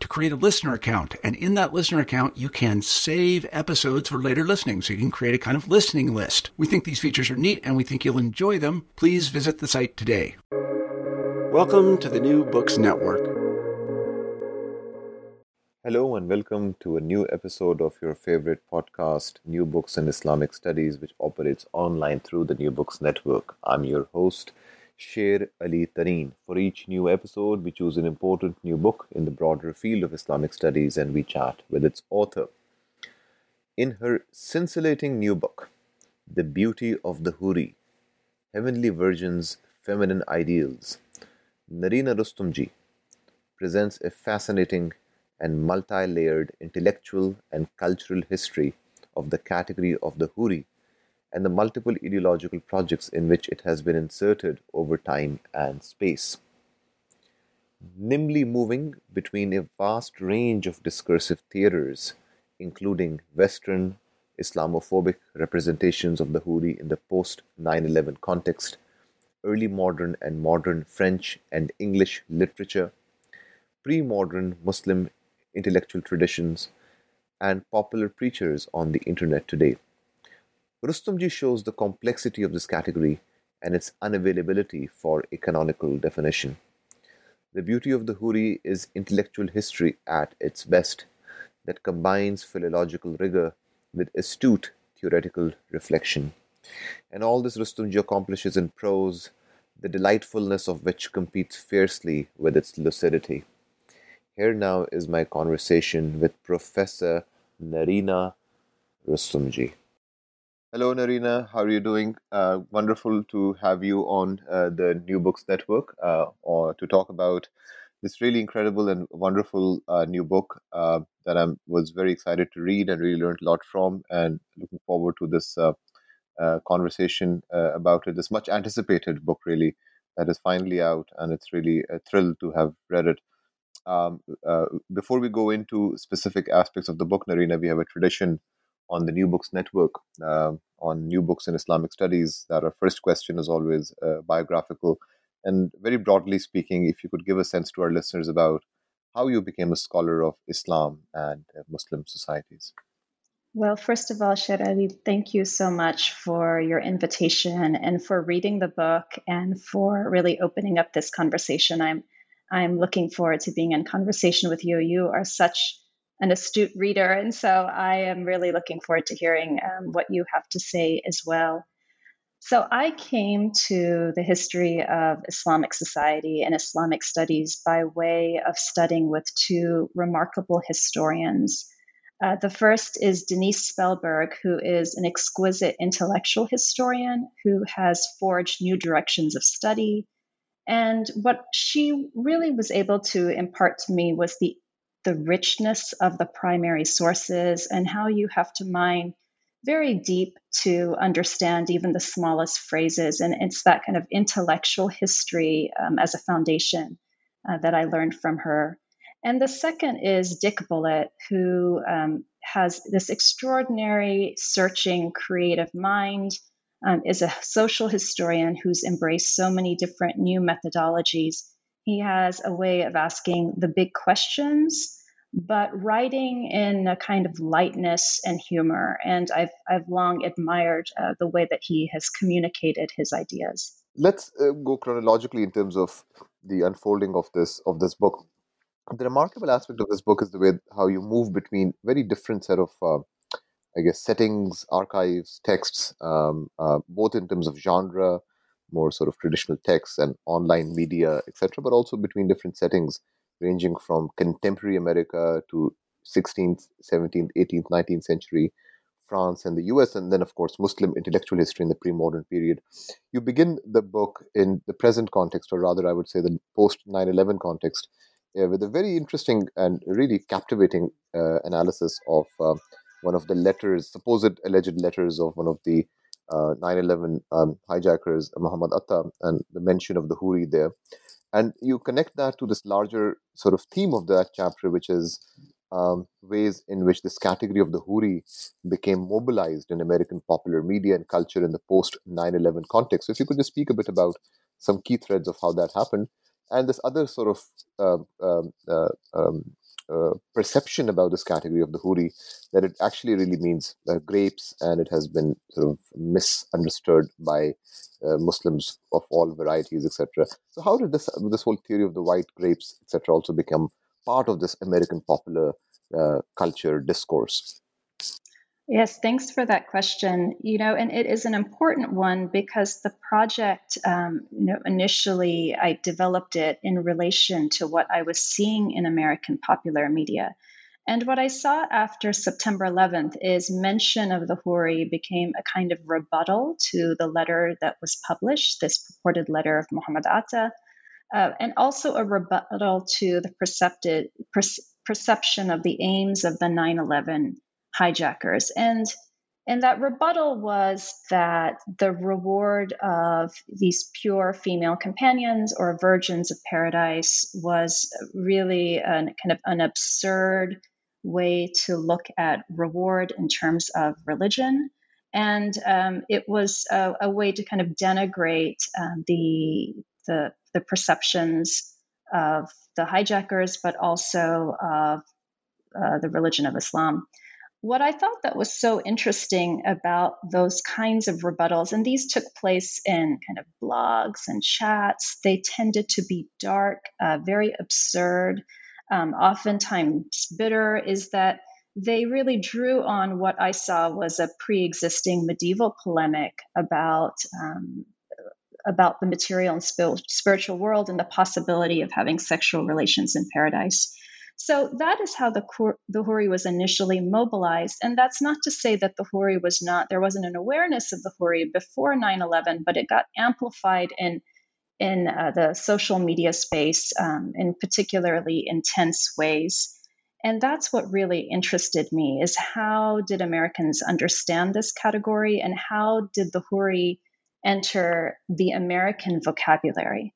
to create a listener account. And in that listener account, you can save episodes for later listening. So you can create a kind of listening list. We think these features are neat and we think you'll enjoy them. Please visit the site today. Welcome to the New Books Network. Hello and welcome to a new episode of your favorite podcast, New Books and Islamic Studies, which operates online through the New Books Network. I'm your host, Sher Ali Tareen. For each new episode, we choose an important new book in the broader field of Islamic studies and we chat with its author. In her scintillating new book, The Beauty of the Huri Heavenly Virgin's Feminine Ideals, Nerina Rustomji presents a fascinating and multi layered intellectual and cultural history of the category of the Huri and the multiple ideological projects in which it has been inserted over time and space. Nimbly moving between a vast range of discursive theaters, including Western Islamophobic representations of the Huri in the post 9 11 context early modern and modern French and English literature, pre modern Muslim intellectual traditions, and popular preachers on the internet today. Rustomji shows the complexity of this category and its unavailability for a canonical definition. The beauty of the Huri is intellectual history at its best that combines philological rigor with astute theoretical reflection. And all this Rustomji accomplishes in prose, the delightfulness of which competes fiercely with its lucidity. Here now is my conversation with Professor Nerina Rustomji. Hello, Nerina. How are you doing? Uh, wonderful to have you on uh, the New Books Network uh, or to talk about this really incredible and wonderful uh, new book uh, that I was very excited to read and really learned a lot from, and looking forward to this uh, conversation about it. This much anticipated book, really, that is finally out, and it's really a thrill to have read it. Um, before we go into specific aspects of the book, Nerina, we have a tradition on the New Books Network um, on New Books in Islamic Studies that our first question is always uh, biographical. And very broadly speaking, if you could give a sense to our listeners about how you became a scholar of Islam and uh, Muslim societies. Well, first of all, Sherali, thank you so much for your invitation and for reading the book and for really opening up this conversation. I'm I'm looking forward to being in conversation with you. You are such an astute reader, and so I am really looking forward to hearing um, what you have to say as well. So I came to the history of Islamic society and Islamic studies by way of studying with two remarkable historians. Uh, the first is Denise Spellberg, who is an exquisite intellectual historian who has forged new directions of study. And what she really was able to impart to me was the, the richness of the primary sources and how you have to mine very deep to understand even the smallest phrases. And it's that kind of intellectual history um, as a foundation uh, that I learned from her. And the second is Dick Bulliet, who um, has this extraordinary, searching, creative mind, um, is a social historian who's embraced so many different new methodologies. He has a way of asking the big questions, but writing in a kind of lightness and humor. And I've, I've long admired uh, the way that he has communicated his ideas. Let's uh, go chronologically in terms of the unfolding of this of this book the remarkable aspect of this book is the way how you move between very different set of uh, i guess settings archives texts um, uh, both in terms of genre more sort of traditional texts and online media, etc., but also between different settings, ranging from contemporary America to 16th, 17th, 18th, 19th century France and the US, and then, of course, Muslim intellectual history in the pre modern period. You begin the book in the present context, or rather, I would say the post 9 11 context, uh, with a very interesting and really captivating uh, analysis of uh, one of the letters, supposed alleged letters of one of the uh, 9 11 um, hijackers, Muhammad Atta, and the mention of the Huri there. And you connect that to this larger sort of theme of that chapter, which is um, ways in which this category of the Huri became mobilized in American popular media and culture in the post 9 11 context. So, if you could just speak a bit about some key threads of how that happened and this other sort of uh, um, uh, perception about this category of the Huri that it actually really means uh, grapes and it has been sort of misunderstood by uh, Muslims of all varieties, etc. So, how did this this whole theory of the white grapes, etc., also become part of this American popular uh, culture discourse? Yes, thanks for that question. You know, and it is an important one because the project, um, you know, initially I developed it in relation to what I was seeing in American popular media. And what I saw after September 11th is mention of the Huri became a kind of rebuttal to the letter that was published, this purported letter of Muhammad Atta, uh, and also a rebuttal to the percepted, per- perception of the aims of the 9 11 hijackers. And and that rebuttal was that the reward of these pure female companions or virgins of paradise was really an, kind of an absurd way to look at reward in terms of religion. And um, it was a, a, way to kind of denigrate um, the, the, the perceptions of the hijackers, but also of uh, the religion of Islam. What I thought that was so interesting about those kinds of rebuttals, and these took place in kind of blogs and chats, they tended to be dark, uh, very absurd, um, oftentimes bitter, is that they really drew on what I saw was a pre existing medieval polemic about. Um, about the material and spiritual world and the possibility of having sexual relations in paradise. So that is how the, the Huri was initially mobilized. And that's not to say that the Huri was not, there wasn't an awareness of the Huri before 9 11, but it got amplified in, in uh, the social media space um, in particularly intense ways. And that's what really interested me is how did Americans understand this category and how did the Huri enter the American vocabulary?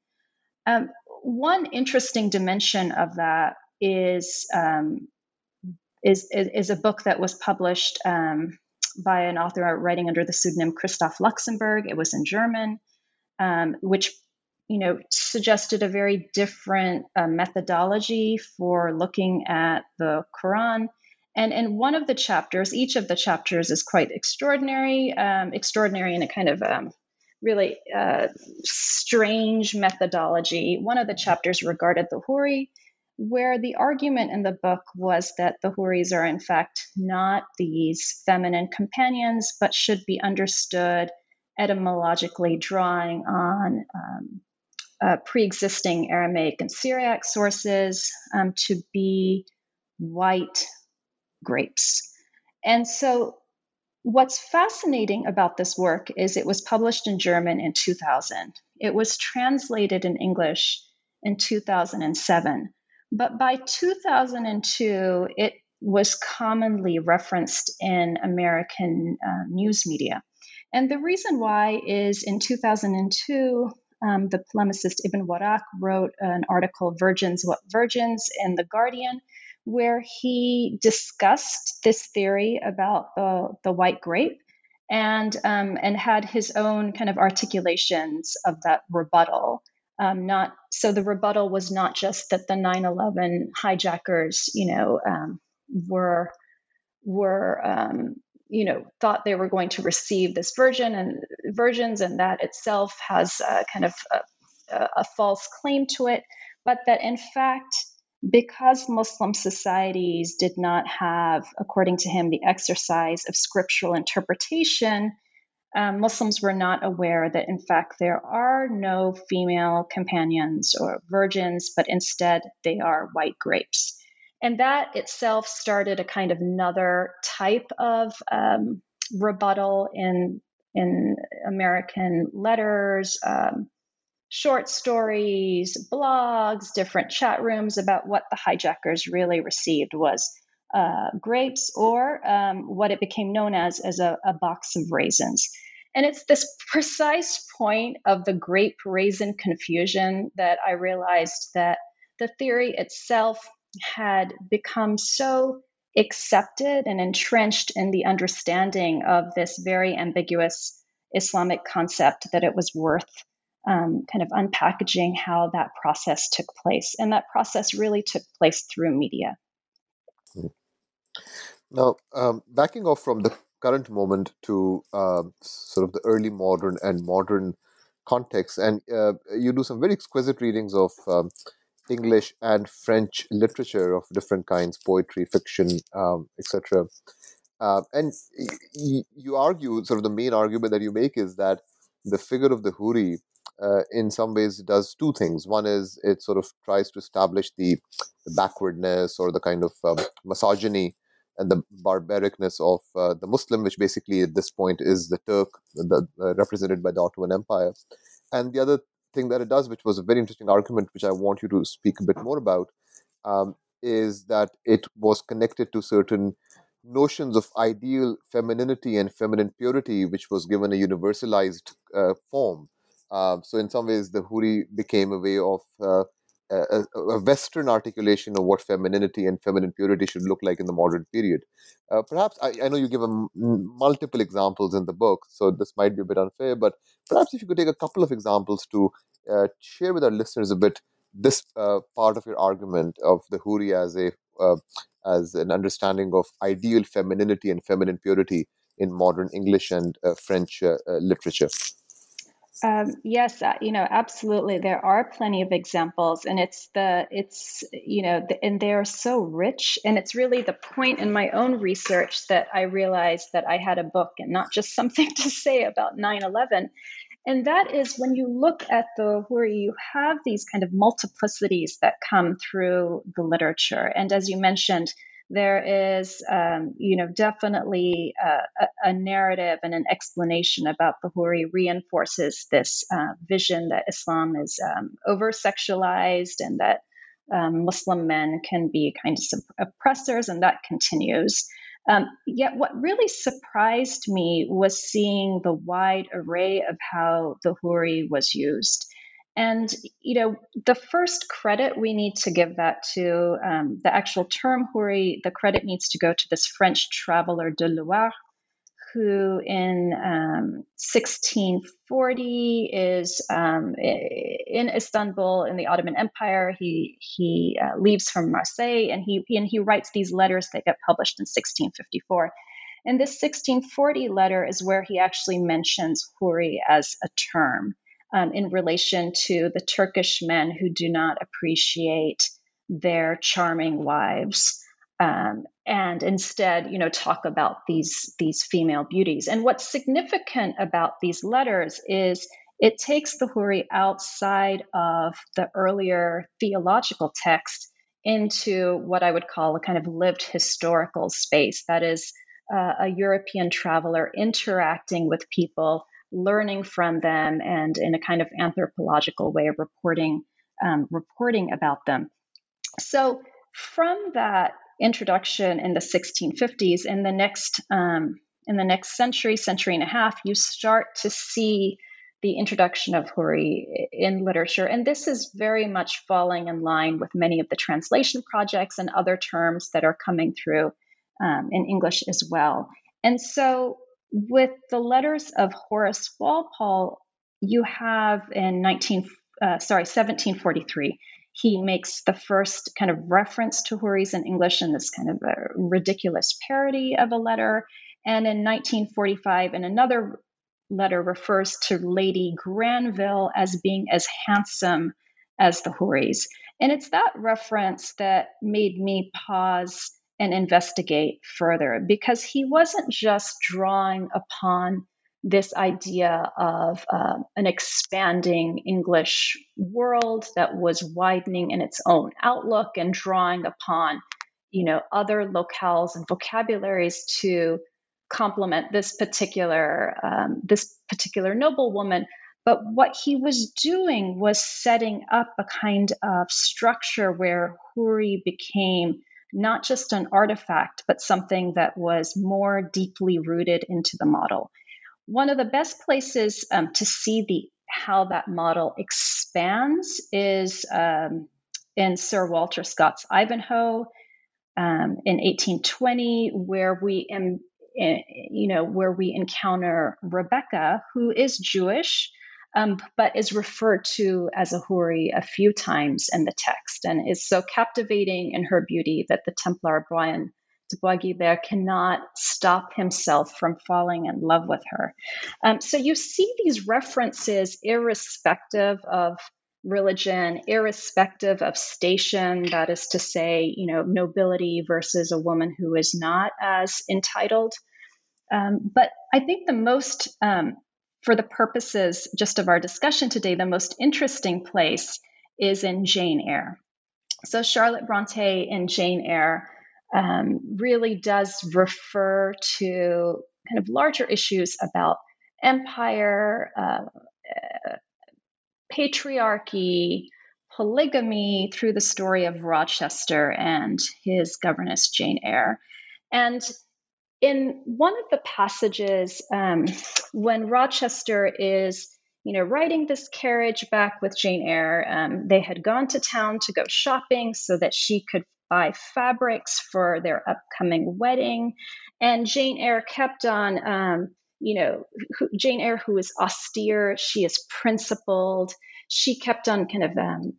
Um, one interesting dimension of that is um, is, is a book that was published um, by an author writing under the pseudonym Christoph Luxenberg. It was in German, um, which you know suggested a very different uh, methodology for looking at the Quran. And in one of the chapters, each of the chapters is quite extraordinary, um, extraordinary in a kind of um, really uh, strange methodology. One of the chapters regarded the Huri where the argument in the book was that the Huris are, in fact, not these feminine companions, but should be understood etymologically drawing on um, uh, pre existing Aramaic and Syriac sources um, to be white grapes. And so, what's fascinating about this work is it was published in German in 2000, it was translated in English in 2007. But by 2002, it was commonly referenced in American uh, news media. And the reason why is in 2002, um, the polemicist Ibn Warraq wrote an article, Virgins What Virgins, in The Guardian, where he discussed this theory about the, the white grape and, um, and had his own kind of articulations of that rebuttal. Um, not so the rebuttal was not just that the 9/11 hijackers, you know, um, were were um, you know thought they were going to receive this version and versions, and that itself has kind of a, a false claim to it, but that in fact because Muslim societies did not have, according to him, the exercise of scriptural interpretation, um, Muslims were not aware that, in fact, there are no female companions or virgins, but instead they are white grapes. And that itself started a kind of another type of um, rebuttal in in American letters, um, short stories, blogs, different chat rooms about what the hijackers really received was uh, grapes or um, what it became known as as a, a box of raisins. And it's this precise point of the grape raisin confusion that I realized that the theory itself had become so accepted and entrenched in the understanding of this very ambiguous Islamic concept that it was worth um, kind of unpackaging how that process took place. And that process really took place through media. Now, um, backing off from the current moment to uh, sort of the early modern and modern context, and uh, you do some very exquisite readings of um, English and French literature of different kinds, poetry, fiction, um, etc. Uh, and y- you argue, sort of the main argument that you make is that the figure of the Huri, uh, in some ways, does two things. One is it sort of tries to establish the, the backwardness or the kind of um, misogyny and the barbaricness of uh, the Muslim, which basically at this point is the Turk, the, uh, represented by the Ottoman Empire. And the other thing that it does, which was a very interesting argument, which I want you to speak a bit more about, um, is that it was connected to certain notions of ideal femininity and feminine purity, which was given a universalized uh, form. Uh, so, in some ways, the Huri became a way of uh, a, a, Western articulation of what femininity and feminine purity should look like in the modern period. Uh, perhaps I, I, know you give a multiple examples in the book, so this might be a bit unfair, but perhaps if you could take a couple of examples to uh, share with our listeners a bit this uh, part of your argument of the Huri as a uh, as an understanding of ideal femininity and feminine purity in modern English and uh, French uh, literature. Um, yes, uh, you know, absolutely. There are plenty of examples, and it's the it's you know, the, and they are so rich. And it's really the point in my own research that I realized that I had a book and not just something to say about 9/11. And that is when you look at the where you have these kind of multiplicities that come through the literature. And as you mentioned, there is, um, you know, definitely a, a, narrative and an explanation about the Huri reinforces this uh, vision that Islam is um, over sexualized and that um, Muslim men can be kind of oppressors, and that continues. Um, yet, what really surprised me was seeing the wide array of how the Huri was used. And, you know, the first credit we need to give that to um, the actual term Huri, the credit needs to go to this French traveler de Loir, who in um, 1640 is um, in Istanbul in the Ottoman Empire. He he uh, leaves from Marseille and he and he writes these letters that get published in 1654. And this 1640 letter is where he actually mentions Huri as a term um, in relation to the Turkish men who do not appreciate their charming wives. Um, and instead, you know, talk about these these female beauties. And what's significant about these letters is it takes the Huri outside of the earlier theological text into what I would call a kind of lived historical space. That is, uh, a European traveler interacting with people learning from them and in a kind of anthropological way of reporting um, reporting about them. So from that introduction in the 1650s, in the next um, in the next century, century and a half, you start to see the introduction of Huri in literature. And this is very much falling in line with many of the translation projects and other terms that are coming through um, in English as well. And so with the letters of Horace Walpole, you have in 19 uh, sorry 1743 he makes the first kind of reference to Huris in English in this kind of ridiculous parody of a letter. And in 1945, in another letter, refers to Lady Granville as being as handsome as the Huris. And it's that reference that made me pause and investigate further because he wasn't just drawing upon this idea of uh, an expanding English world that was widening in its own outlook and drawing upon, you know, other locales and vocabularies to complement this particular um, this particular noblewoman. But what he was doing was setting up a kind of structure where Huri became not just an artifact, but something that was more deeply rooted into the model. One of the best places um, to see the how that model expands is um, in Sir Walter Scott's Ivanhoe um, in 1820, where we eh, you know where we encounter Rebecca, who is Jewish, um, but is referred to as a Houri a few times in the text, and is so captivating in her beauty that the Templar Brian de Bois cannot stop himself from falling in love with her. Um, so you see these references irrespective of religion, irrespective of station, that is to say, you know, nobility versus a woman who is not as entitled. Um, but I think the most, um, for the purposes just of our discussion today, the most interesting place is in Jane Eyre. So Charlotte Bronte in Jane Eyre um, really does refer to kind of larger issues about empire, uh, uh, patriarchy, polygamy through the story of Rochester and his governess Jane Eyre. And in one of the passages, um, when Rochester is you know, riding this carriage back with Jane Eyre. Um, they had gone to town to go shopping so that she could buy fabrics for their upcoming wedding. And Jane Eyre kept on, um, you know, who, Jane Eyre, who is austere, she is principled. She kept on kind of um,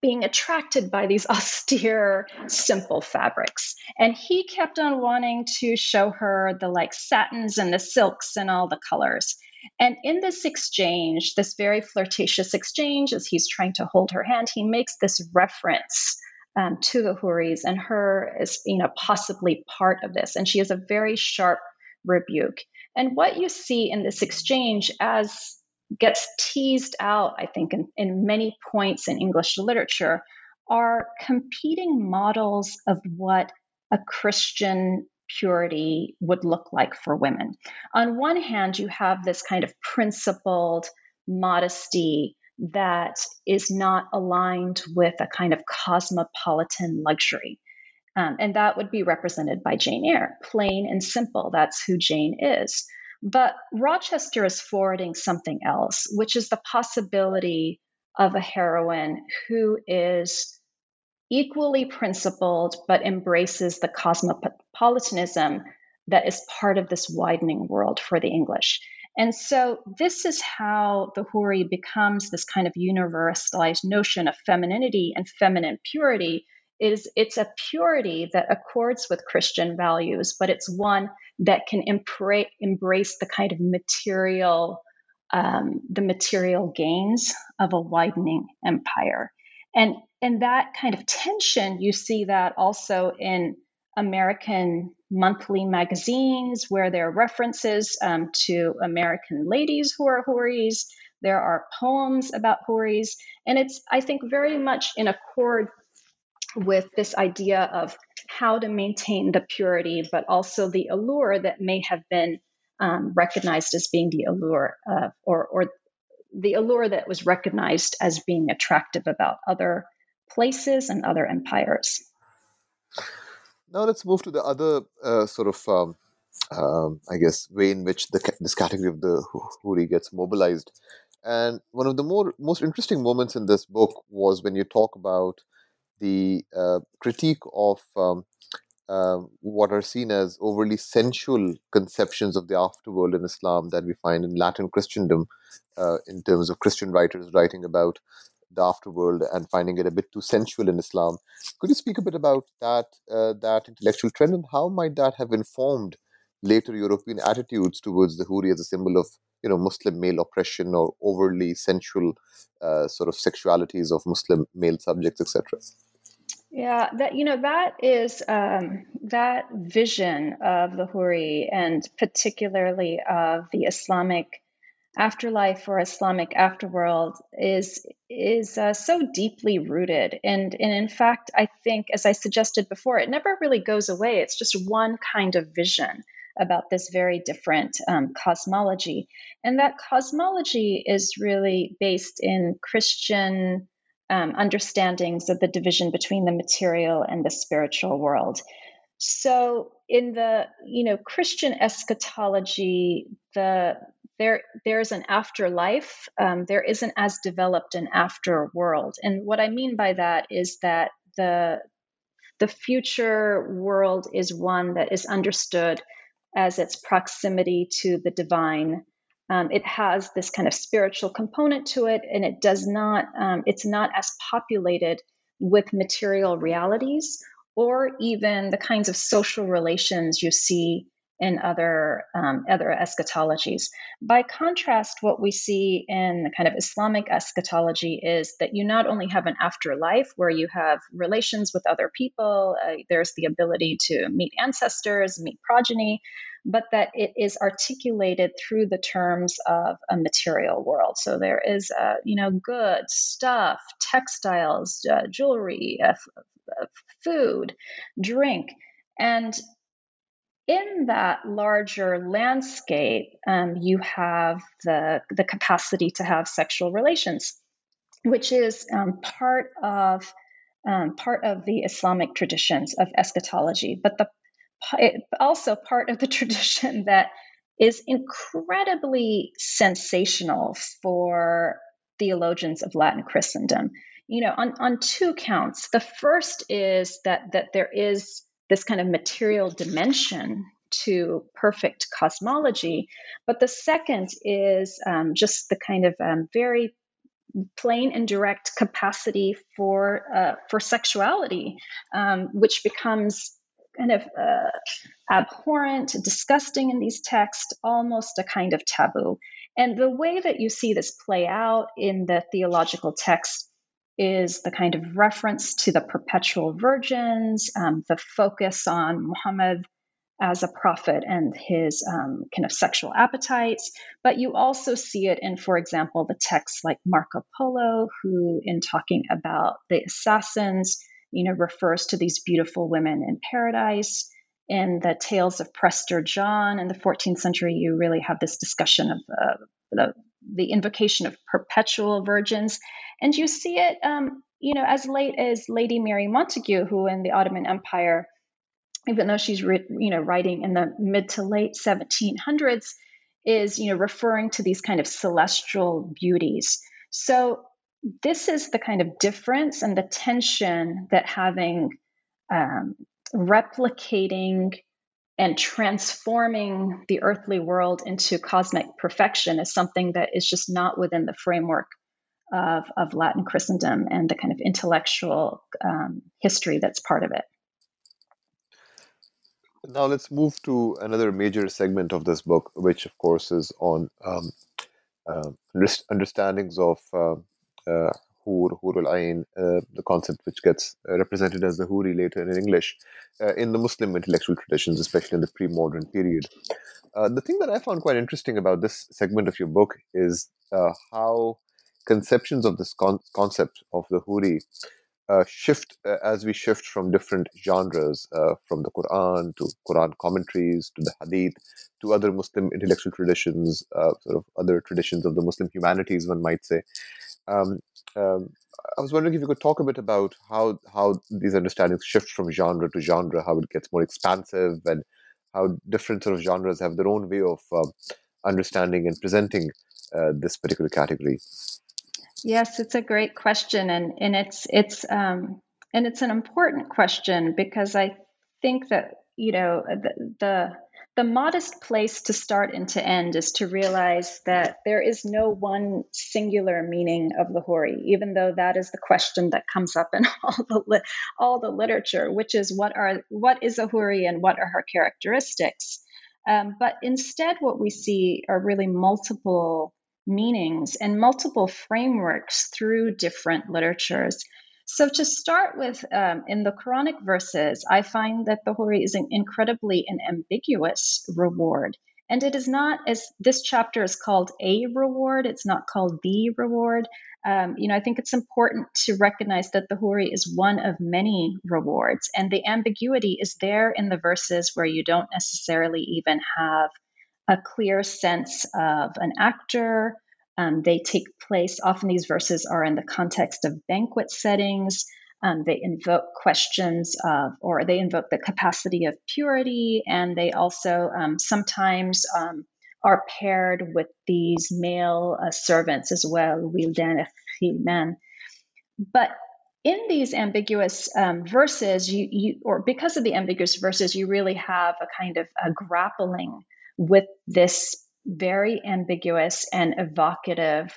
being attracted by these austere, simple fabrics. And he kept on wanting to show her the like satins and the silks and all the colors. And in this exchange, this very flirtatious exchange, as he's trying to hold her hand, he makes this reference um, to the Houris and her as you know possibly part of this. And she has a very sharp rebuke. And what you see in this exchange, as gets teased out, I think, in, in many points in English literature, are competing models of what a Christian purity would look like for women. On one hand, you have this kind of principled modesty that is not aligned with a kind of cosmopolitan luxury. Um, and that would be represented by Jane Eyre, plain and simple. That's who Jane is. But Rochester is forwarding something else, which is the possibility of a heroine who is equally principled but embraces the cosmopolitanism that is part of this widening world for the English. And so, this is how the Houri becomes this kind of universalized notion of femininity and feminine purity. It is, it's a purity that accords with Christian values, but it's one that can embrace the kind of material, um, the material gains of a widening empire. And and that kind of tension, you see that also in American monthly magazines where there are references um, to American ladies who are Houris. There are poems about Houris. And it's, I think, very much in accord with this idea of how to maintain the purity, but also the allure that may have been um, recognized as being the allure of, or, or the allure that was recognized as being attractive about other places and other empires. Now let's move to the other uh, sort of, um, um, I guess, way in which the, this category of the Houri gets mobilized. And one of the more most interesting moments in this book was when you talk about the uh, critique of um, uh, what are seen as overly sensual conceptions of the afterworld in Islam that we find in Latin Christendom, uh, in terms of Christian writers writing about the afterworld and finding it a bit too sensual in Islam. Could you speak a bit about that uh, that intellectual trend and how might that have informed later European attitudes towards the Houri as a symbol of you know Muslim male oppression or overly sensual uh, sort of sexualities of Muslim male subjects, etc. Yeah, that you know that is um, that vision of the Huri and particularly of the Islamic afterlife or Islamic afterworld is is uh, so deeply rooted. And and in fact I think as I suggested before it never really goes away. It's just one kind of vision about this very different um, cosmology. And that cosmology is really based in Christian um, understandings of the division between the material and the spiritual world. So, in the you know Christian eschatology, the there there's an afterlife. Um, there isn't as developed an after world, and what I mean by that is that the the future world is one that is understood as its proximity to the divine um, it has this kind of spiritual component to it, and it does not, um, it's not as populated with material realities or even the kinds of social relations you see in other um, other eschatologies. By contrast, what we see in the kind of Islamic eschatology is that you not only have an afterlife where you have relations with other people, uh, there's the ability to meet ancestors, meet progeny, but that it is articulated through the terms of a material world. So there is, uh, you know, goods, stuff, textiles, uh, jewelry, uh, food, drink, and in that larger landscape, um, you have the the capacity to have sexual relations, which is um, part of um, part of the Islamic traditions of eschatology. But the also part of the tradition that is incredibly sensational for theologians of Latin Christendom. You know, on, on two counts. The first is that that there is this kind of material dimension to perfect cosmology, but the second is um, just the kind of um, very plain and direct capacity for uh, for sexuality, um, which becomes kind of uh, abhorrent, disgusting in these texts, almost a kind of taboo. And the way that you see this play out in the theological text is the kind of reference to the perpetual virgins, um, the focus on Muhammad as a prophet and his um, kind of sexual appetites. But you also see it in, for example, the texts like Marco Polo, who, in talking about the assassins, you know, refers to these beautiful women in paradise. In the tales of Prester John in the 14th century, you really have this discussion of uh, the, the invocation of perpetual virgins. And you see it, um, you know, as late as Lady Mary Montagu, who in the Ottoman Empire, even though she's, you know, writing in the mid to late 1700s, is, you know, referring to these kind of celestial beauties. So this is the kind of difference and the tension that having um, replicating and transforming the earthly world into cosmic perfection is something that is just not within the framework of, of Latin Christendom and the kind of intellectual um, history that's part of it. Now let's move to another major segment of this book, which of course is on um, uh, understandings of uh, uh, Hur, Hurul Ain, uh, the concept which gets uh, represented as the Huri later in English, uh, in the Muslim intellectual traditions, especially in the pre modern period. The thing that I found quite interesting about this segment of your book is how conceptions of this con- concept of the Huri uh, shift uh, as we shift from different genres, uh, from the Quran to Quran commentaries to the Hadith to other Muslim intellectual traditions, sort of other traditions of the Muslim humanities, one might say. Um, um, I was wondering if you could talk a bit about how how these understandings shift from genre to genre, how it gets more expansive, and how different sort of genres have their own way of um, understanding and presenting uh, this particular category. Yes, it's a great question, and and it's it's um, and it's an important question because I think that you know the, the the modest place to start and to end is to realize that there is no one singular meaning of the Huri, even though that is the question that comes up in all the li- all the literature, which is what are what is a Huri and what are her characteristics. Um, but instead, what we see are really multiple meanings and multiple frameworks through different literatures. So, to start with, um, in the Quranic verses, I find that the Huri is an incredibly an ambiguous reward. And it is not as this chapter is called a reward, it's not called the reward. Um, you know, I think it's important to recognize that the Huri is one of many rewards, and the ambiguity is there in the verses where you don't necessarily even have a clear sense of an actor. Um, they take place, often these verses are in the context of banquet settings. Um, they invoke questions of, or they invoke the capacity of purity, and they also um, sometimes um, are paired with these male uh, servants as well. But in these ambiguous um, verses, you, you, or because of the ambiguous verses, you really have a kind of a grappling with this very ambiguous and evocative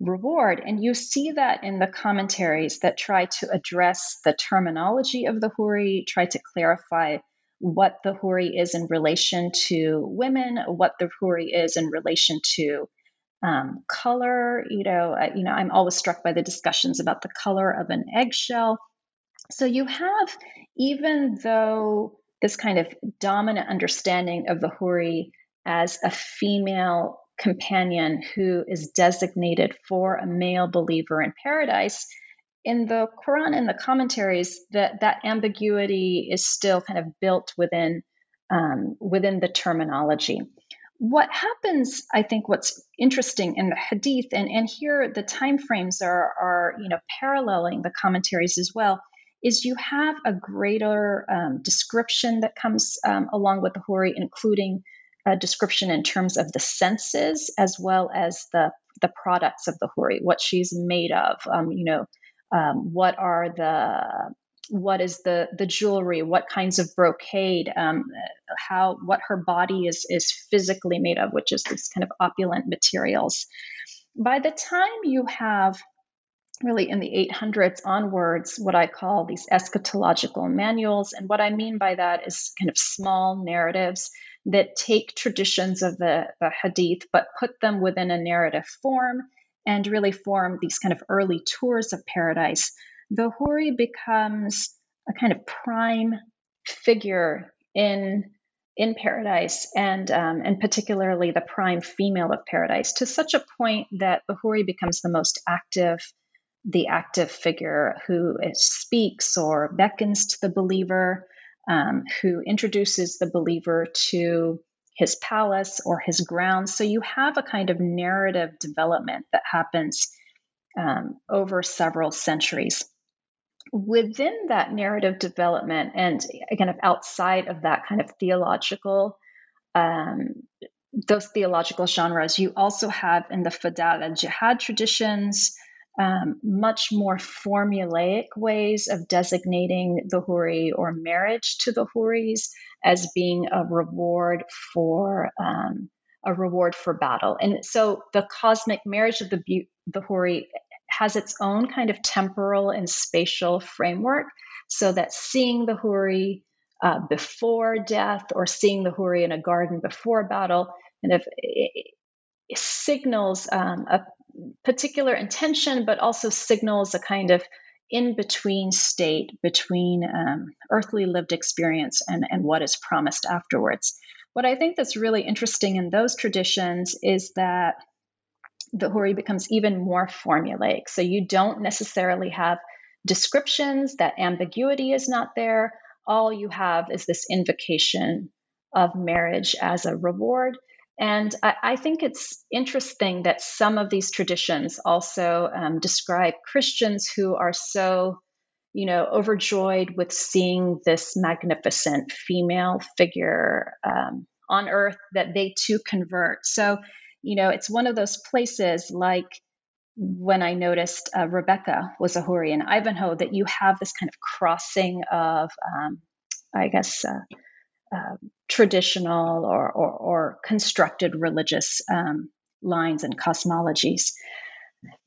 reward. And you see that in the commentaries that try to address the terminology of the Huri, try to clarify what the Huri is in relation to women, what the Huri is in relation to um, color. You know, uh, you know, I'm always struck by the discussions about the color of an eggshell. So you have, even though this kind of dominant understanding of the Huri as a female companion who is designated for a male believer in paradise. In the Quran and the commentaries, that that ambiguity is still kind of built within um, within the terminology. What happens, I think, what's interesting in the Hadith, and, and here the time frames are are you know paralleling the commentaries as well, is you have a greater um, description that comes um, along with the Huri, including description in terms of the senses as well as the the products of the huri, what she's made of. Um, you know, um, what are the what is the the jewelry what kinds of brocade um, how what her body is is physically made of which is this kind of opulent materials by the time you have really in the 800s onwards what i call these eschatological manuals and what i mean by that is kind of small narratives that take traditions of the, the hadith but put them within a narrative form and really form these kind of early tours of paradise, the Huri becomes a kind of prime figure in in paradise and um, and particularly the prime female of paradise to such a point that the Huri becomes the most active the active figure who speaks or beckons to the believer um, who introduces the believer to his palace or his grounds. So you have a kind of narrative development that happens um, over several centuries. Within that narrative development, and again, outside of that kind of theological, um, those theological genres, you also have in the Fadal al Jihad traditions, um, much more formulaic ways of designating the Huri or marriage to the Huris as being a reward for um, a reward for battle. And so the cosmic marriage of the the Huri has its own kind of temporal and spatial framework, so that seeing the Huri uh, before death or seeing the Huri in a garden before battle kind of signals um, a particular intention, but also signals a kind of in between state between um, earthly lived experience and, and what is promised afterwards. What I think that's really interesting in those traditions is that the Huri becomes even more formulaic. So you don't necessarily have descriptions, that ambiguity is not there. All you have is this invocation of marriage as a reward. And I, I, think it's interesting that some of these traditions also um, describe Christians who are so, you know, overjoyed with seeing this magnificent female figure um, on earth that they too convert. So, you know, it's one of those places like when I noticed uh, Rebecca was a Huri and Ivanhoe that you have this kind of crossing of, um, I guess, uh, uh, traditional or, or, or, constructed religious um, lines and cosmologies.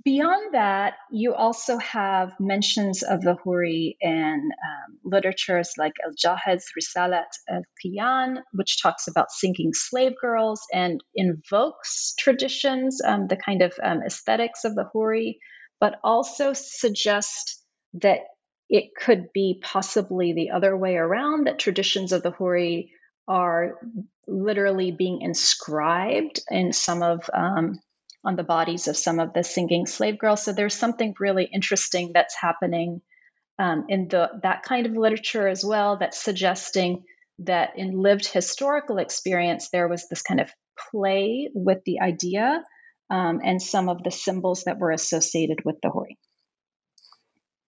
Beyond that, you also have mentions of the Huri in um, literatures like Al Jahiz's Risalat al Qiyan, which talks about singing slave girls and invokes traditions, um, the kind of um, aesthetics of the Huri, but also suggests that it could be possibly the other way around that traditions of the Huri are literally being inscribed in some of um, on the bodies of some of the singing slave girls. So there's something really interesting that's happening um, in the that kind of literature as well that's suggesting that in lived historical experience there was this kind of play with the idea um, and some of the symbols that were associated with the Huri.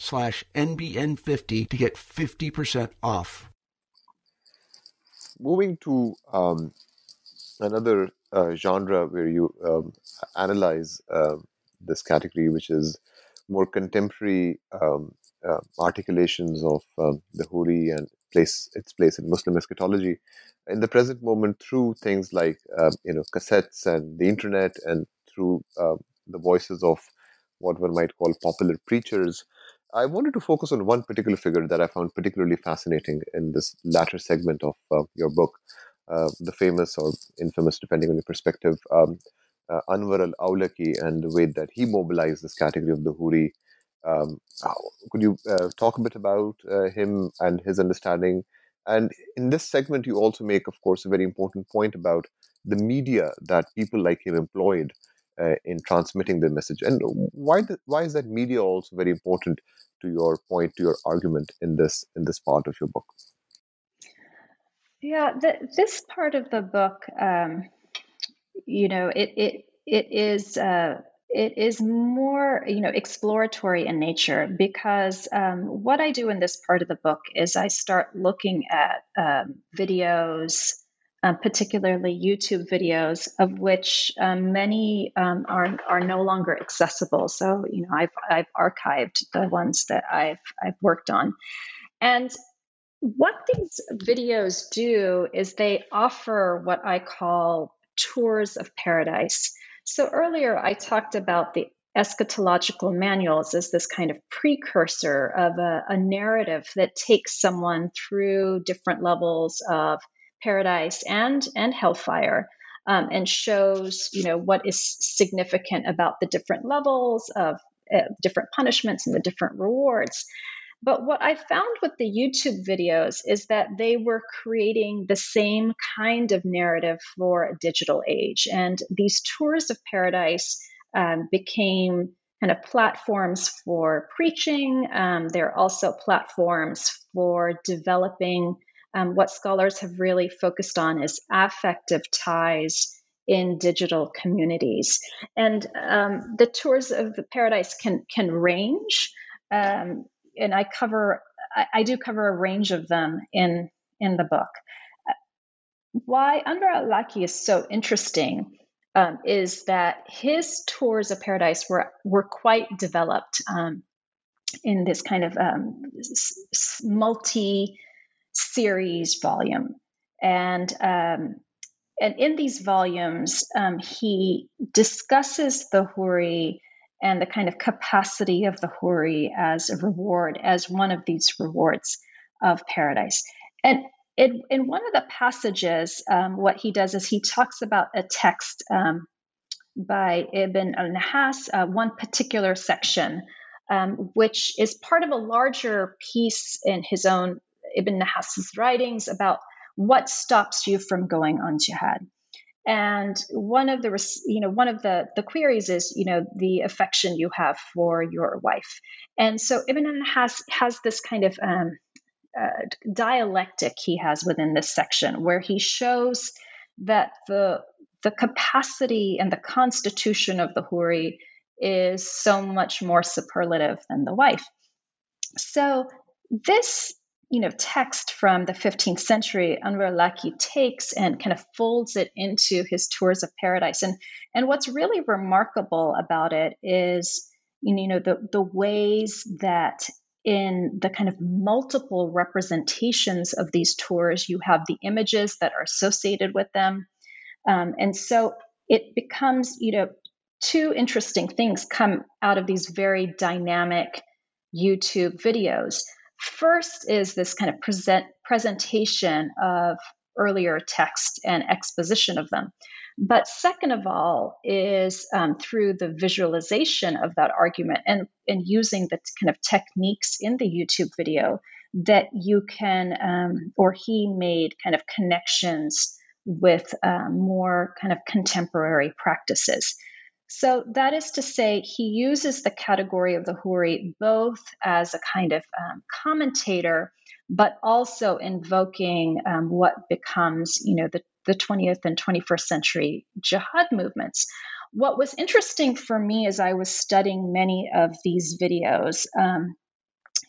slash NBN50 to get 50% off. Moving to um, another uh, genre where you um, analyze uh, this category, which is more contemporary um, uh, articulations of um, the Huri and place its place in Muslim eschatology. In the present moment, through things like um, you know cassettes and the internet, and through the voices of what one might call popular preachers, I wanted to focus on one particular figure that I found particularly fascinating in this latter segment of uh, your book, uh, the famous or infamous, depending on your perspective, um, uh, Anwar al Awlaki and the way that he mobilized this category of the Huri. Um, could you uh, talk a bit about uh, him and his understanding? And in this segment, you also make, of course, a very important point about the media that people like him employed uh, in transmitting the message. And why the, why is that media also very important to your point to your argument in this in this part of your book? Yeah the, this part of the book um, you know it it it is uh, it is more you know exploratory in nature because um, what i do in this part of the book is i start looking at um, videos um, particularly YouTube videos, of which um, many um, are are no longer accessible. So you know, I've I've archived the ones that I've I've worked on, and what these videos do is they offer what I call tours of paradise. So earlier I talked about the eschatological manuals as this kind of precursor of a, a narrative that takes someone through different levels of paradise and and hellfire um, and shows you know what is significant about the different levels of uh, different punishments and the different rewards. But what i found with the youtube videos is that they were creating the same kind of narrative for a digital age. And these tours of paradise um, became kind of platforms for preaching um, they're also platforms for developing um, what scholars have really focused on is affective ties in digital communities. And um, the tours of the paradise can can range, um, and I cover I, I, do cover a range of them in in the book. Why Anwar al-Awlaki is so interesting um, is that his tours of paradise were were quite developed um, in this kind of um, multi series volume. And um, and in these volumes, um, he discusses the Huri and the kind of capacity of the Huri as a reward, as one of these rewards of paradise. And in, in one of the passages, um, what he does is he talks about a text um, by Ibn al Nahas, uh, one particular section, um, which is part of a larger piece in his own Ibn Nahas's writings about what stops you from going on jihad. And one of the, you know, one of the, the queries is, you know, the affection you have for your wife. And so Ibn Nahas has this kind of um, uh, dialectic he has within this section, where he shows that the the capacity and the constitution of the huri is so much more superlative than the wife. So this you know text from the 15th century Anwar Awlaki takes and kind of folds it into his tours of paradise. And and what's really remarkable about it is you know the the ways that in the kind of multiple representations of these tours you have the images that are associated with them. Um, and so it becomes you know two interesting things come out of these very dynamic youtube videos First is this kind of present presentation of earlier text and exposition of them. But second of all is um, through the visualization of that argument and, and using the kind of techniques in the YouTube video that you can, um, or he made kind of connections with uh, more kind of contemporary practices. So that is to say, he uses the category of the Huri both as a kind of um, commentator, but also invoking um, what becomes, you know, the, the 20th and 21st century jihad movements. What was interesting for me as I was studying many of these videos um,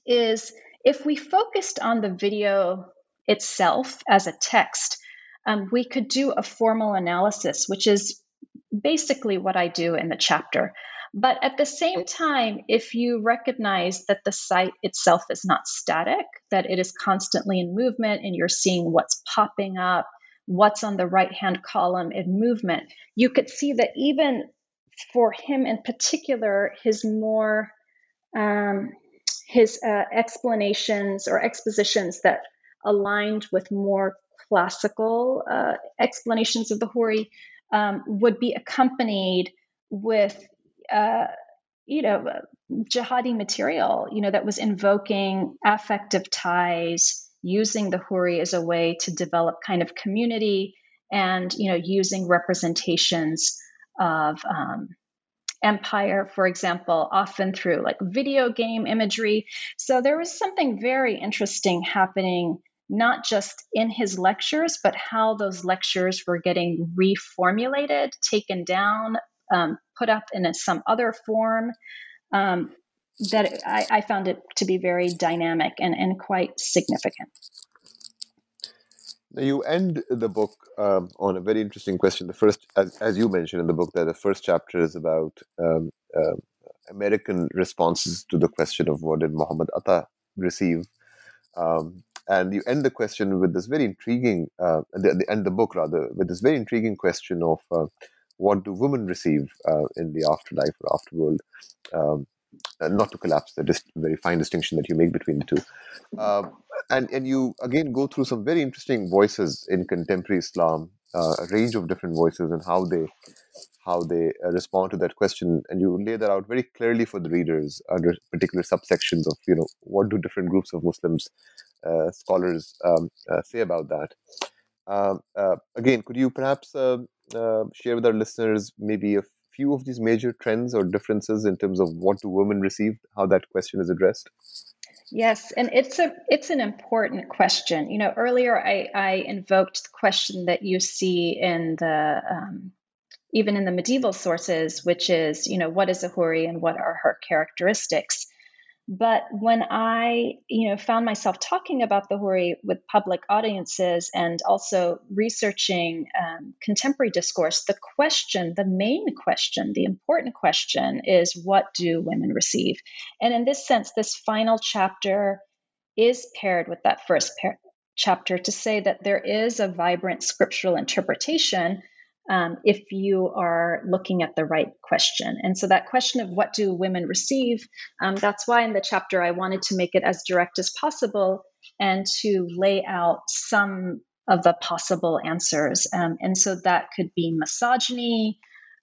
is if we focused on the video itself as a text, um, we could do a formal analysis, which is basically what I do in the chapter. But at the same time, if you recognize that the site itself is not static, that it is constantly in movement and you're seeing what's popping up, what's on the right hand column in movement, you could see that even for him in particular, his more um, his uh, explanations or expositions that aligned with more classical uh, explanations of the Huri um, would be accompanied with, uh, you know, jihadi material, you know, that was invoking affective ties, using the Huri as a way to develop kind of community, and you know, using representations of um, empire, for example, often through like video game imagery. So there was something very interesting happening not just in his lectures, but how those lectures were getting reformulated, taken down, um, put up in a, some other form. Um, that I, I, found it to be very dynamic and, and quite significant. Now you end the book um, on a very interesting question. The first, as, as, you mentioned in the book, that the first chapter is about uh, American responses to the question of what did Muhammad Atta receive. Um, and you end the question with this very intriguing, uh, the, the, end the book rather, with this very intriguing question of uh, what do women receive uh, in the afterlife or afterworld? Um, not to collapse the dis- very fine distinction that you make between the two. Um, and, and you again go through some very interesting voices in contemporary Islam, uh, a range of different voices and how they how they uh, respond to that question and you lay that out very clearly for the readers under particular subsections of you know what do different groups of muslims scholars um, uh, say about that. Um, uh, again, could you perhaps share with our listeners maybe a few of these major trends or differences in terms of what do women receive, how that question is addressed? Yes, and it's a it's an important question. You know, earlier I, I invoked the question that you see in the um, even in the medieval sources, which is you know what is a huri and what are her characteristics. But when I, you know, found myself talking about the Huri with public audiences and also researching um, contemporary discourse, the question, the main question, the important question is what do women receive? And in this sense, this final chapter is paired with that first par- chapter to say that there is a vibrant scriptural interpretation um, if you are looking at the right question. And so, that question of what do women receive, um, that's why in the chapter I wanted to make it as direct as possible and to lay out some of the possible answers. Um, and so, that could be misogyny,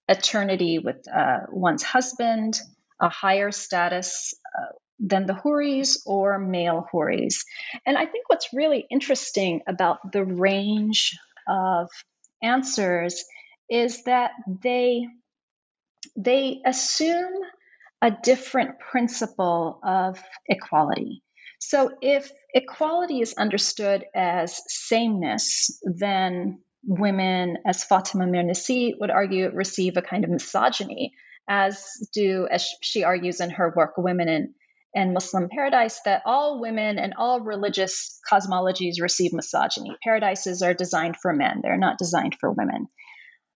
eternity with uh, one's husband, a higher status. Uh, than the Huris or male Huris. And I think what's really interesting about the range of answers is that they they assume a different principle of equality. So if equality is understood as sameness, then women, as Fatima Mernissi would argue, receive a kind of misogyny, as do, as she argues in her work, Women in, in Muslim Paradise, that all women and all religious cosmologies receive misogyny. Paradises are designed for men, they're not designed for women.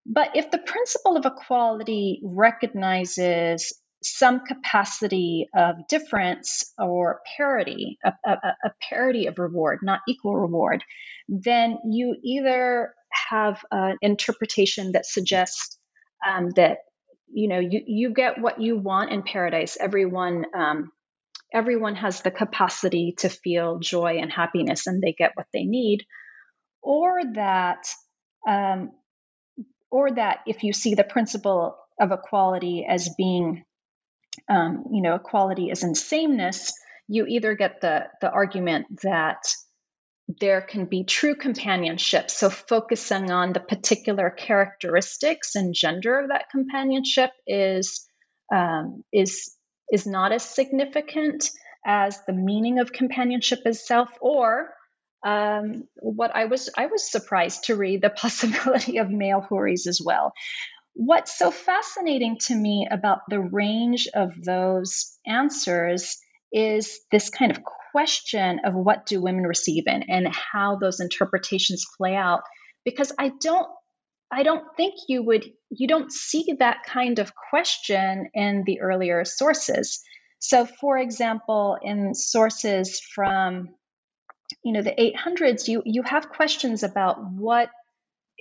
But if the principle of equality recognizes some capacity of difference or parity, a, a, a, parity of reward, not equal reward, then you either have an interpretation that suggests um, that you know you, you get what you want in paradise. Everyone um, everyone has the capacity to feel joy and happiness, and they get what they need, or that um, or that if you see the principle of equality as being um, you know, equality is in sameness, you either get the, the argument that there can be true companionship. So, focusing on the particular characteristics and gender of that companionship is, um, is, is not as significant as the meaning of companionship itself, or um, what I was I was surprised to read the possibility of male houris as well. What's so fascinating to me about the range of those answers is this kind of question of what do women receive in and how those interpretations play out because I don't I don't think you would you don't see that kind of question in the earlier sources. So for example, in sources from you know the 800s you you have questions about what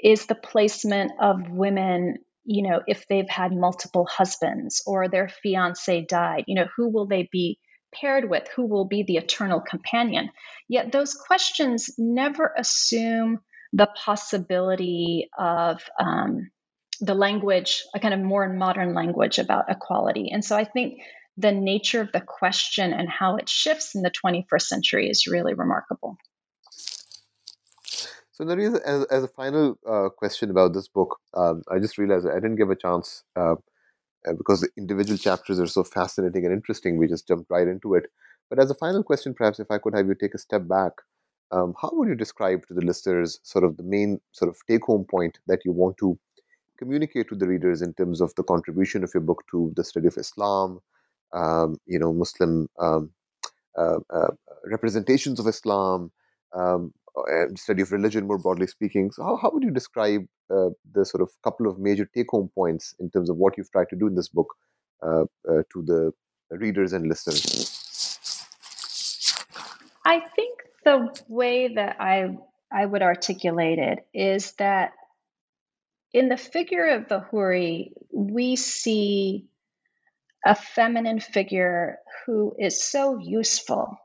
is the placement of women you know, if they've had multiple husbands or their fiance died, you know, who will they be paired with? Who will be the eternal companion? Yet those questions never assume the possibility of um, the language, a kind of more modern language about equality. And so I think the nature of the question and how it shifts in the 21st century is really remarkable. So, Nerina, as, as a final uh, question about this book, um, I just realized I didn't give a chance uh, uh, because the individual chapters are so fascinating and interesting. We just jumped right into it. But as a final question, perhaps if I could have you take a step back, um, how would you describe to the listeners sort of the main sort of take home point that you want to communicate to the readers in terms of the contribution of your book to the study of Islam, um, you know, Muslim um, uh, uh, representations of Islam, um, study of religion more broadly speaking. So, how, how would you describe uh, the sort of couple of major take home points in terms of what you've tried to do in this book uh, uh, to the readers and listeners? I think the way that I I would articulate it is that in the figure of the Houri, we see a feminine figure who is so useful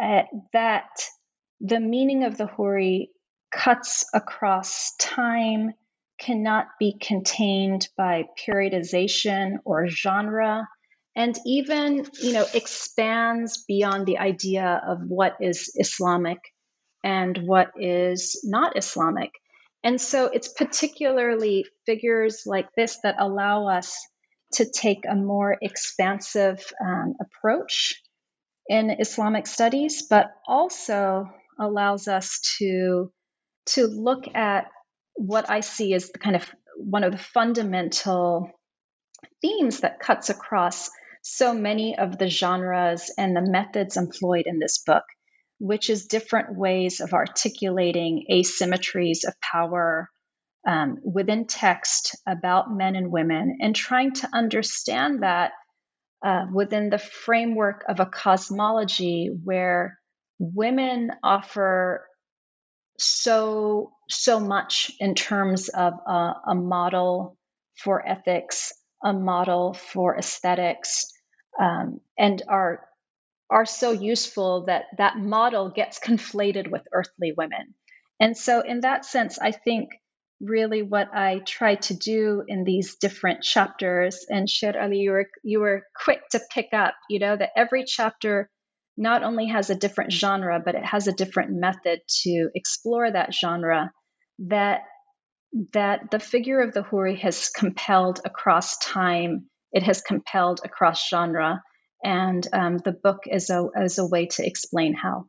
uh, that the meaning of the Houri cuts across time, cannot be contained by periodization or genre, and even, you know, expands beyond the idea of what is Islamic and what is not Islamic. And so it's particularly figures like this that allow us to take a more expansive um, approach in Islamic studies, but also allows us to to look at what I see as the kind of one of the fundamental themes that cuts across so many of the genres and the methods employed in this book, which is different ways of articulating asymmetries of power um, within text about men and women and trying to understand that uh, within the framework of a cosmology where women offer so so much in terms of a, a model for ethics, a model for aesthetics, um, and are are so useful that that model gets conflated with earthly women. And so, in that sense, I think really what I try to do in these different chapters, and Sher Ali, you were you were quick to pick up, you know, that every chapter not only has a different genre, but it has a different method to explore that genre that that the figure of the Houri has compelled across time, it has compelled across genre, And um, the book is a, is a way to explain how.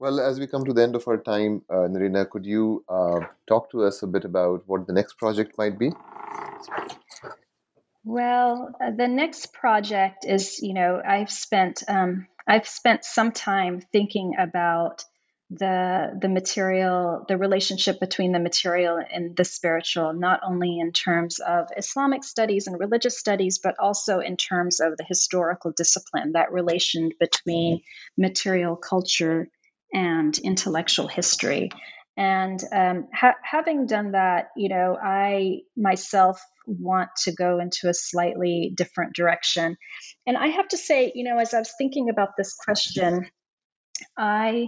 Well, as we come to the end of our time, uh, Nerina, could you uh, talk to us a bit about what the next project might be? Well, uh, the next project is, you know, I've spent um, I've spent some time thinking about the the material, the relationship between the material and the spiritual, not only in terms of Islamic studies and religious studies, but also in terms of the historical discipline, that relation between material culture and intellectual history. And um, ha- having done that, you know, I myself want to go into a slightly different direction. And I have to say, you know, as I was thinking about this question, I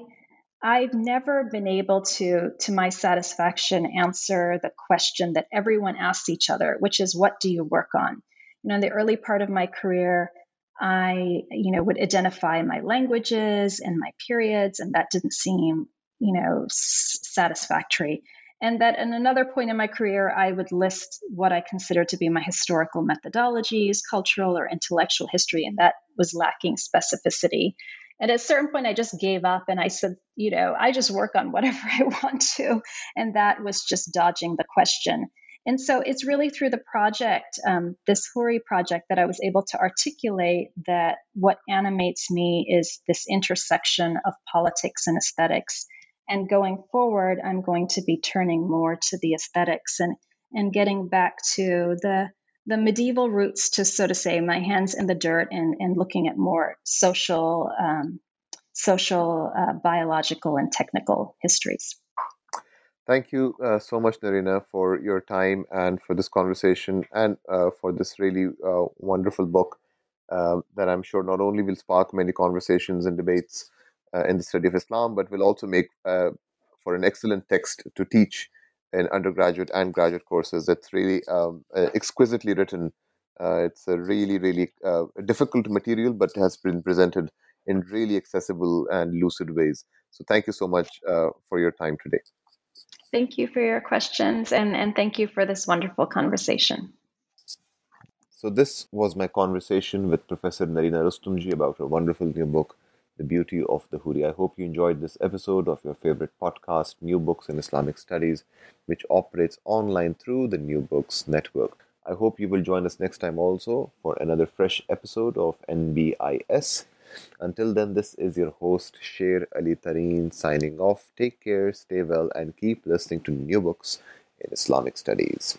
I've never been able to, to my satisfaction, answer the question that everyone asks each other, which is, what do you work on? You know, in the early part of my career, I, you know, would identify my languages and my periods, and that didn't seem, you know, s- satisfactory. And that in another point in my career, I would list what I consider to be my historical methodologies, cultural or intellectual history, and that was lacking specificity. And at a certain point, I just gave up and I said, you know, I just work on whatever I want to. And that was just dodging the question. And so it's really through the project, um, this Huri project, that I was able to articulate that what animates me is this intersection of politics and aesthetics. And going forward, I'm going to be turning more to the aesthetics and, and getting back to the the medieval roots to so to say my hands in the dirt and, and looking at more social um, social uh, biological and technical histories. Thank you uh, so much Nerina, for your time and for this conversation and uh, for this really uh, wonderful book uh, that i'm sure not only will spark many conversations and debates uh, in the study of islam but will also make for an excellent text to teach in undergraduate and graduate courses. It's really um, uh, exquisitely written. Uh, it's a really, really uh, difficult material, but has been presented in really accessible and lucid ways. So, thank you so much uh, for your time today. Thank you for your questions, and, and thank you for this wonderful conversation. So, this was my conversation with Professor Nerina Rustomji about her wonderful new book, the beauty of the Huri. I hope you enjoyed this episode of your favorite podcast, New Books in Islamic Studies, which operates online through the New Books Network. I hope you will join us next time also for another fresh episode of NBIS. Until then, this is your host, Sher Ali Tareen, signing off. Take care, stay well, and keep listening to New Books in Islamic Studies.